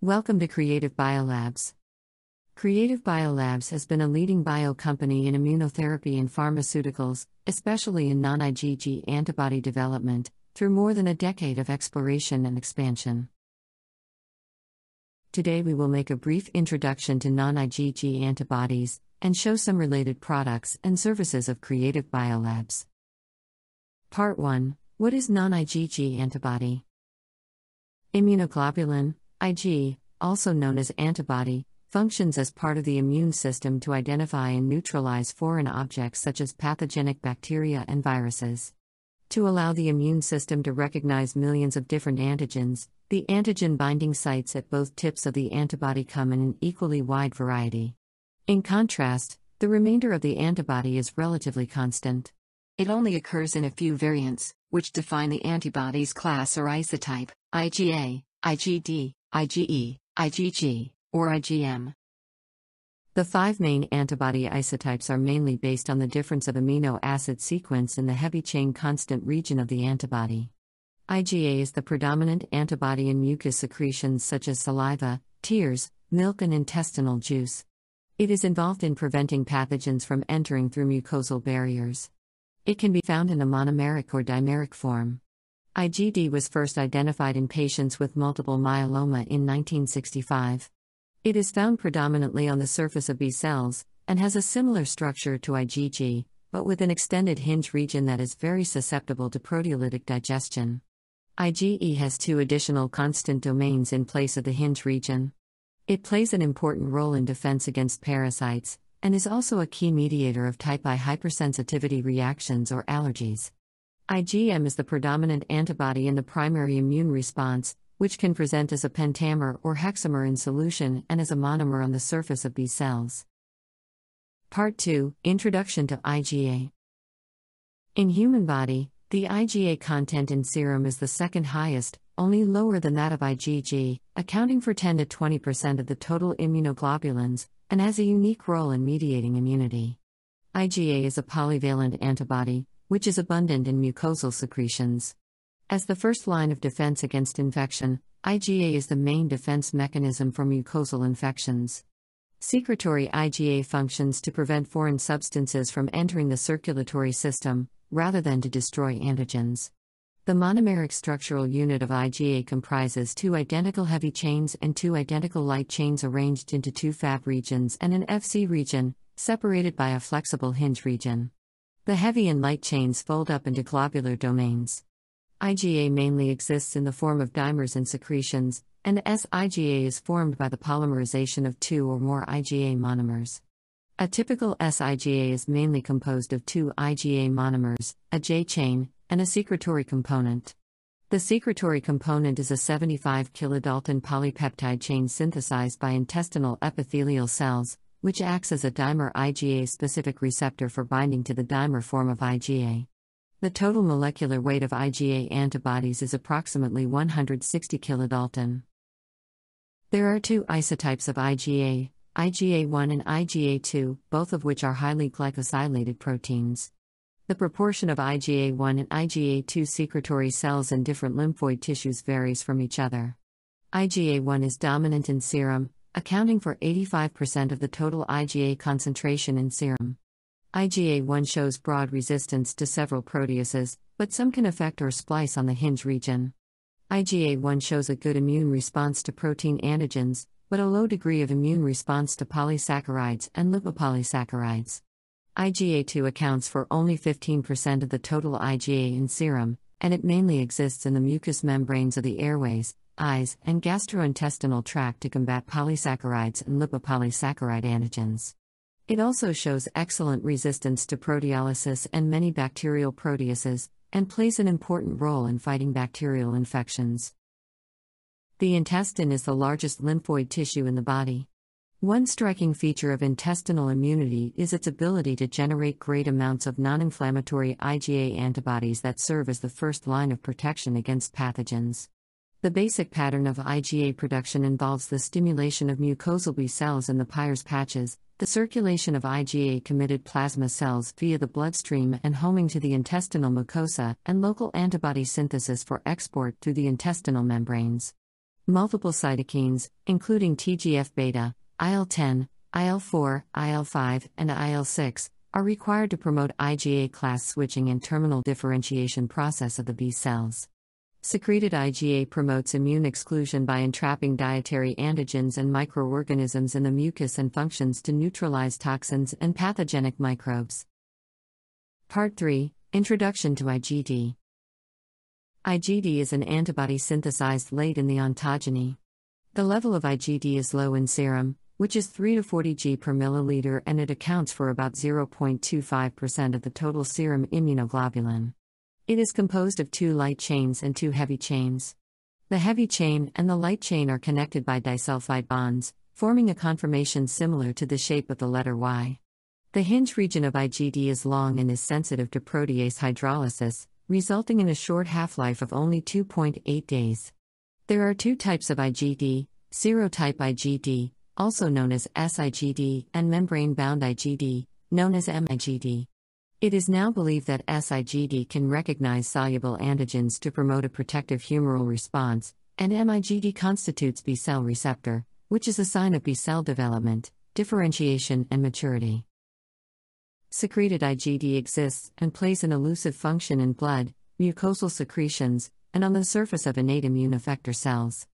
Welcome to Creative Biolabs. Creative Biolabs has been a leading bio company in immunotherapy and pharmaceuticals, especially in non IgG antibody development, through more than a decade of exploration and expansion. Today we will make a brief introduction to non IgG antibodies and show some related products and services of Creative Biolabs. Part 1 What is non IgG antibody? Immunoglobulin, Ig, also known as antibody, functions as part of the immune system to identify and neutralize foreign objects such as pathogenic bacteria and viruses. To allow the immune system to recognize millions of different antigens, the antigen binding sites at both tips of the antibody come in an equally wide variety. In contrast, the remainder of the antibody is relatively constant. It only occurs in a few variants, which define the antibody's class or isotype IgA, IgD, IgE, IgG, or IgM. The five main antibody isotypes are mainly based on the difference of amino acid sequence in the heavy chain constant region of the antibody. IgA is the predominant antibody in mucus secretions such as saliva, tears, milk, and intestinal juice. It is involved in preventing pathogens from entering through mucosal barriers. It can be found in a monomeric or dimeric form. IgD was first identified in patients with multiple myeloma in 1965. It is found predominantly on the surface of B cells, and has a similar structure to IgG, but with an extended hinge region that is very susceptible to proteolytic digestion. IgE has two additional constant domains in place of the hinge region. It plays an important role in defense against parasites, and is also a key mediator of type I hypersensitivity reactions or allergies. IgM is the predominant antibody in the primary immune response, which can present as a pentamer or hexamer in solution and as a monomer on the surface of B cells. Part 2 Introduction to IgA. In human body, the IgA content in serum is the second highest, only lower than that of IgG, accounting for 10 to 20% of the total immunoglobulins, and has a unique role in mediating immunity. IgA is a polyvalent antibody, which is abundant in mucosal secretions. As the first line of defense against infection, IgA is the main defense mechanism for mucosal infections. Secretory IgA functions to prevent foreign substances from entering the circulatory system, rather than to destroy antigens. The monomeric structural unit of IgA comprises two identical heavy chains and two identical light chains arranged into two Fab regions and an FC region, separated by a flexible hinge region. The heavy and light chains fold up into globular domains. IgA mainly exists in the form of dimers and secretions, and S-IgA is formed by the polymerization of two or more IgA monomers. A typical S-IgA is mainly composed of two IgA monomers, a J chain, and a secretory component. The secretory component is a 75 kilodalton polypeptide chain synthesized by intestinal epithelial cells, which acts as a dimer IgA specific receptor for binding to the dimer form of IgA. The total molecular weight of IgA antibodies is approximately 160 kilodalton. There are two isotypes of IgA, IgA1 and IgA2, both of which are highly glycosylated proteins. The proportion of IgA1 and IgA2 secretory cells in different lymphoid tissues varies from each other. IgA1 is dominant in serum, accounting for 85% of the total IgA concentration in serum. IgA1 shows broad resistance to several proteases, but some can affect or splice on the hinge region. IgA1 shows a good immune response to protein antigens, but a low degree of immune response to polysaccharides and lipopolysaccharides. IgA2 accounts for only 15% of the total IgA in serum, and it mainly exists in the mucous membranes of the airways, eyes, and gastrointestinal tract to combat polysaccharides and lipopolysaccharide antigens. It also shows excellent resistance to proteolysis and many bacterial proteases, and plays an important role in fighting bacterial infections. The intestine is the largest lymphoid tissue in the body. One striking feature of intestinal immunity is its ability to generate great amounts of non inflammatory IgA antibodies that serve as the first line of protection against pathogens. The basic pattern of IgA production involves the stimulation of mucosal B cells in the Peyer's patches, the circulation of IgA committed plasma cells via the bloodstream and homing to the intestinal mucosa, and local antibody synthesis for export through the intestinal membranes. Multiple cytokines, including TGF beta, IL 10, IL 4, IL 5, and IL 6, are required to promote IgA class switching and terminal differentiation process of the B cells. Secreted IgA promotes immune exclusion by entrapping dietary antigens and microorganisms in the mucus and functions to neutralize toxins and pathogenic microbes. Part 3 Introduction to IgD IgD is an antibody synthesized late in the ontogeny. The level of IgD is low in serum, which is 3 to 40 g per milliliter, and it accounts for about 0.25% of the total serum immunoglobulin. It is composed of two light chains and two heavy chains. The heavy chain and the light chain are connected by disulfide bonds, forming a conformation similar to the shape of the letter Y. The hinge region of IgD is long and is sensitive to protease hydrolysis, resulting in a short half life of only 2.8 days. There are two types of IgD serotype IgD, also known as SIGD, and membrane bound IgD, known as MIGD. It is now believed that SIGD can recognize soluble antigens to promote a protective humoral response, and MIGD constitutes B cell receptor, which is a sign of B cell development, differentiation, and maturity. Secreted IgD exists and plays an elusive function in blood, mucosal secretions, and on the surface of innate immune effector cells.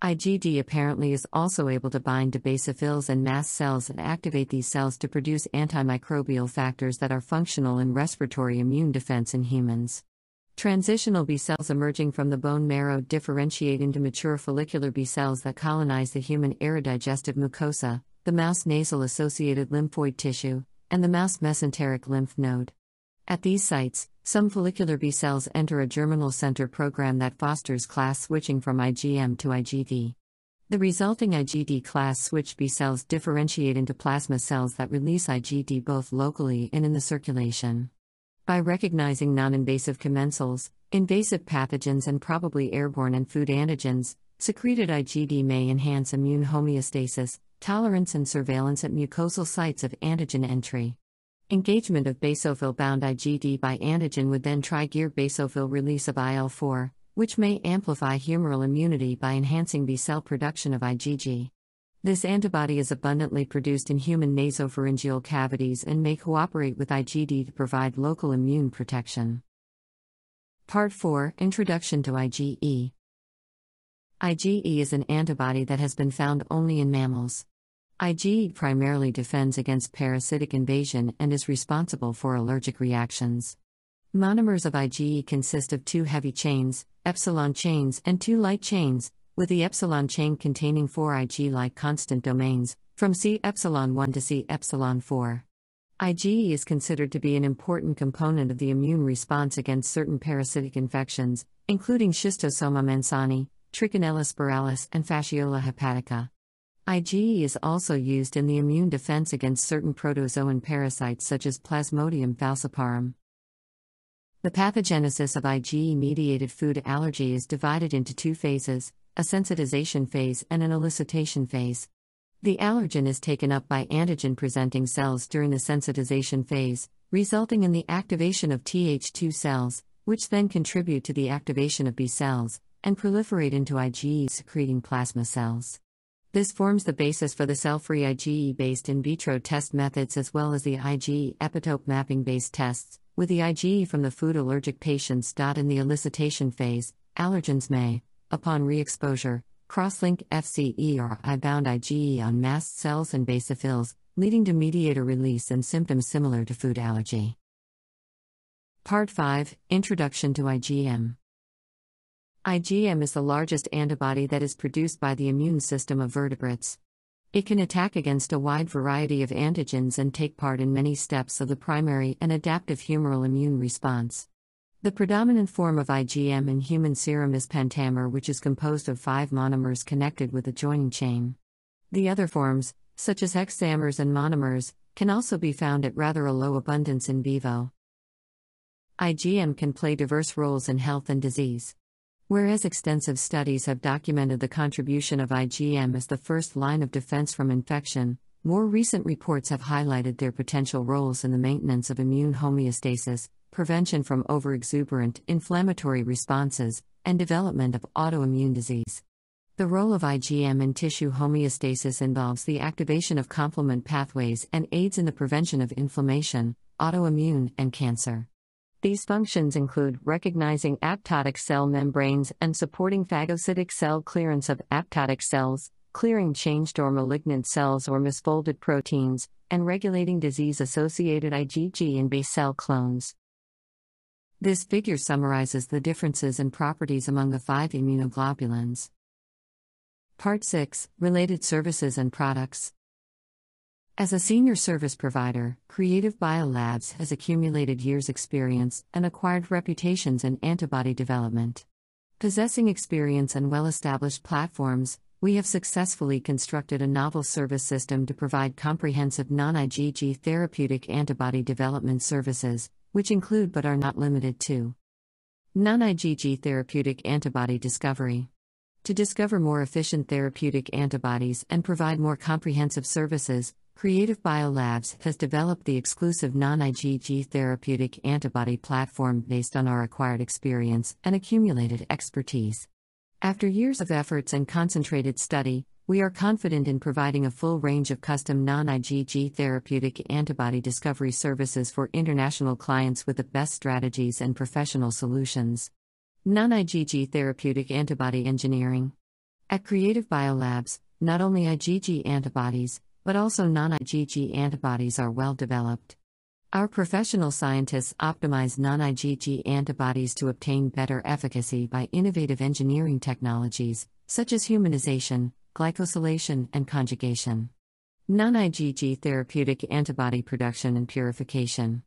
IgD apparently is also able to bind to basophils and mast cells and activate these cells to produce antimicrobial factors that are functional in respiratory immune defense in humans. Transitional B cells emerging from the bone marrow differentiate into mature follicular B cells that colonize the human aerodigestive mucosa, the mouse nasal associated lymphoid tissue, and the mouse mesenteric lymph node. At these sites, some follicular B cells enter a germinal center program that fosters class switching from IgM to IgD. The resulting IgD class switch B cells differentiate into plasma cells that release IgD both locally and in the circulation. By recognizing non invasive commensals, invasive pathogens, and probably airborne and food antigens, secreted IgD may enhance immune homeostasis, tolerance, and surveillance at mucosal sites of antigen entry. Engagement of basophil bound IgD by antigen would then trigger basophil release of IL 4, which may amplify humoral immunity by enhancing B cell production of IgG. This antibody is abundantly produced in human nasopharyngeal cavities and may cooperate with IgD to provide local immune protection. Part 4 Introduction to IgE IgE is an antibody that has been found only in mammals. IgE primarily defends against parasitic invasion and is responsible for allergic reactions. Monomers of IgE consist of two heavy chains, epsilon chains, and two light chains, with the epsilon chain containing four Ig like constant domains, from C epsilon 1 to C epsilon 4. IgE is considered to be an important component of the immune response against certain parasitic infections, including Schistosoma mansoni, Trichinella spiralis, and Fasciola hepatica. IgE is also used in the immune defense against certain protozoan parasites such as Plasmodium falciparum. The pathogenesis of IgE mediated food allergy is divided into two phases a sensitization phase and an elicitation phase. The allergen is taken up by antigen presenting cells during the sensitization phase, resulting in the activation of Th2 cells, which then contribute to the activation of B cells and proliferate into IgE secreting plasma cells. This forms the basis for the cell free IgE based in vitro test methods as well as the IgE epitope mapping based tests, with the IgE from the food allergic patients. In the elicitation phase, allergens may, upon re exposure, cross link FcεRI bound IgE on mast cells and basophils, leading to mediator release and symptoms similar to food allergy. Part 5 Introduction to IgM IgM is the largest antibody that is produced by the immune system of vertebrates. It can attack against a wide variety of antigens and take part in many steps of the primary and adaptive humoral immune response. The predominant form of IgM in human serum is pentamer, which is composed of five monomers connected with a joining chain. The other forms, such as hexamers and monomers, can also be found at rather a low abundance in vivo. IgM can play diverse roles in health and disease. Whereas extensive studies have documented the contribution of IgM as the first line of defense from infection, more recent reports have highlighted their potential roles in the maintenance of immune homeostasis, prevention from overexuberant inflammatory responses, and development of autoimmune disease. The role of IgM in tissue homeostasis involves the activation of complement pathways and aids in the prevention of inflammation, autoimmune, and cancer. These functions include recognizing apoptotic cell membranes and supporting phagocytic cell clearance of apoptotic cells, clearing changed or malignant cells or misfolded proteins, and regulating disease associated IgG and B cell clones. This figure summarizes the differences and properties among the five immunoglobulins. Part 6 Related Services and Products. As a senior service provider, Creative Biolabs has accumulated years' experience and acquired reputations in antibody development. Possessing experience and well established platforms, we have successfully constructed a novel service system to provide comprehensive non IgG therapeutic antibody development services, which include but are not limited to non IgG therapeutic antibody discovery to discover more efficient therapeutic antibodies and provide more comprehensive services, Creative Biolabs has developed the exclusive non IgG therapeutic antibody platform based on our acquired experience and accumulated expertise. After years of efforts and concentrated study, we are confident in providing a full range of custom non IgG therapeutic antibody discovery services for international clients with the best strategies and professional solutions. Non IgG therapeutic antibody engineering. At Creative Biolabs, not only IgG antibodies, but also non IgG antibodies are well developed. Our professional scientists optimize non IgG antibodies to obtain better efficacy by innovative engineering technologies, such as humanization, glycosylation, and conjugation. Non IgG therapeutic antibody production and purification.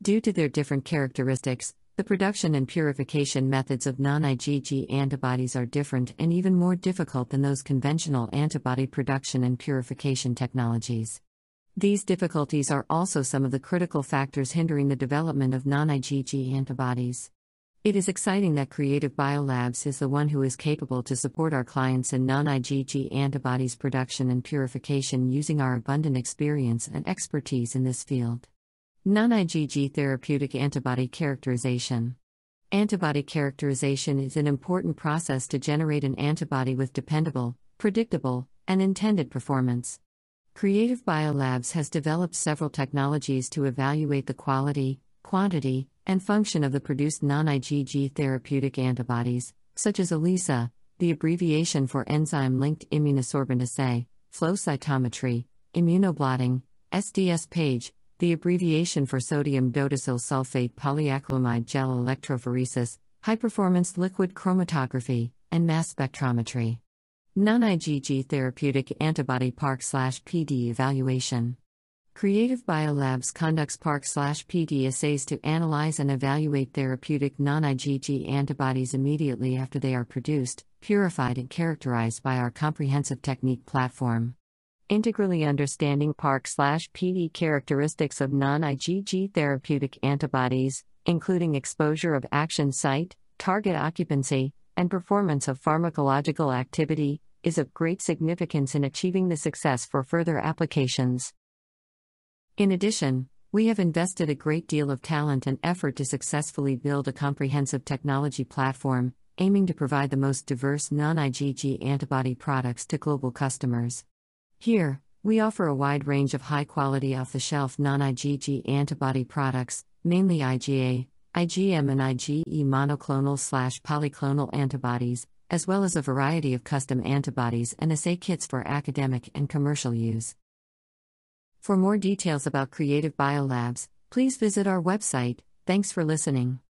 Due to their different characteristics, the production and purification methods of non IgG antibodies are different and even more difficult than those conventional antibody production and purification technologies. These difficulties are also some of the critical factors hindering the development of non IgG antibodies. It is exciting that Creative Biolabs is the one who is capable to support our clients in non IgG antibodies production and purification using our abundant experience and expertise in this field. Non IgG therapeutic antibody characterization. Antibody characterization is an important process to generate an antibody with dependable, predictable, and intended performance. Creative Biolabs has developed several technologies to evaluate the quality, quantity, and function of the produced non IgG therapeutic antibodies, such as ELISA, the abbreviation for enzyme linked immunosorbent assay, flow cytometry, immunoblotting, SDS page, the abbreviation for sodium dodecyl sulfate polyacrylamide gel electrophoresis, high performance liquid chromatography, and mass spectrometry. Non IgG therapeutic antibody PARC PD evaluation. Creative Biolabs conducts PARC PD assays to analyze and evaluate therapeutic non IgG antibodies immediately after they are produced, purified, and characterized by our comprehensive technique platform integrally understanding PARC PD characteristics of non IgG therapeutic antibodies, including exposure of action site, target occupancy, and performance of pharmacological activity, is of great significance in achieving the success for further applications. In addition, we have invested a great deal of talent and effort to successfully build a comprehensive technology platform, aiming to provide the most diverse non IgG antibody products to global customers. Here, we offer a wide range of high quality off the shelf non IgG antibody products, mainly IgA, IgM, and IgE monoclonal slash polyclonal antibodies, as well as a variety of custom antibodies and assay kits for academic and commercial use. For more details about Creative Biolabs, please visit our website. Thanks for listening.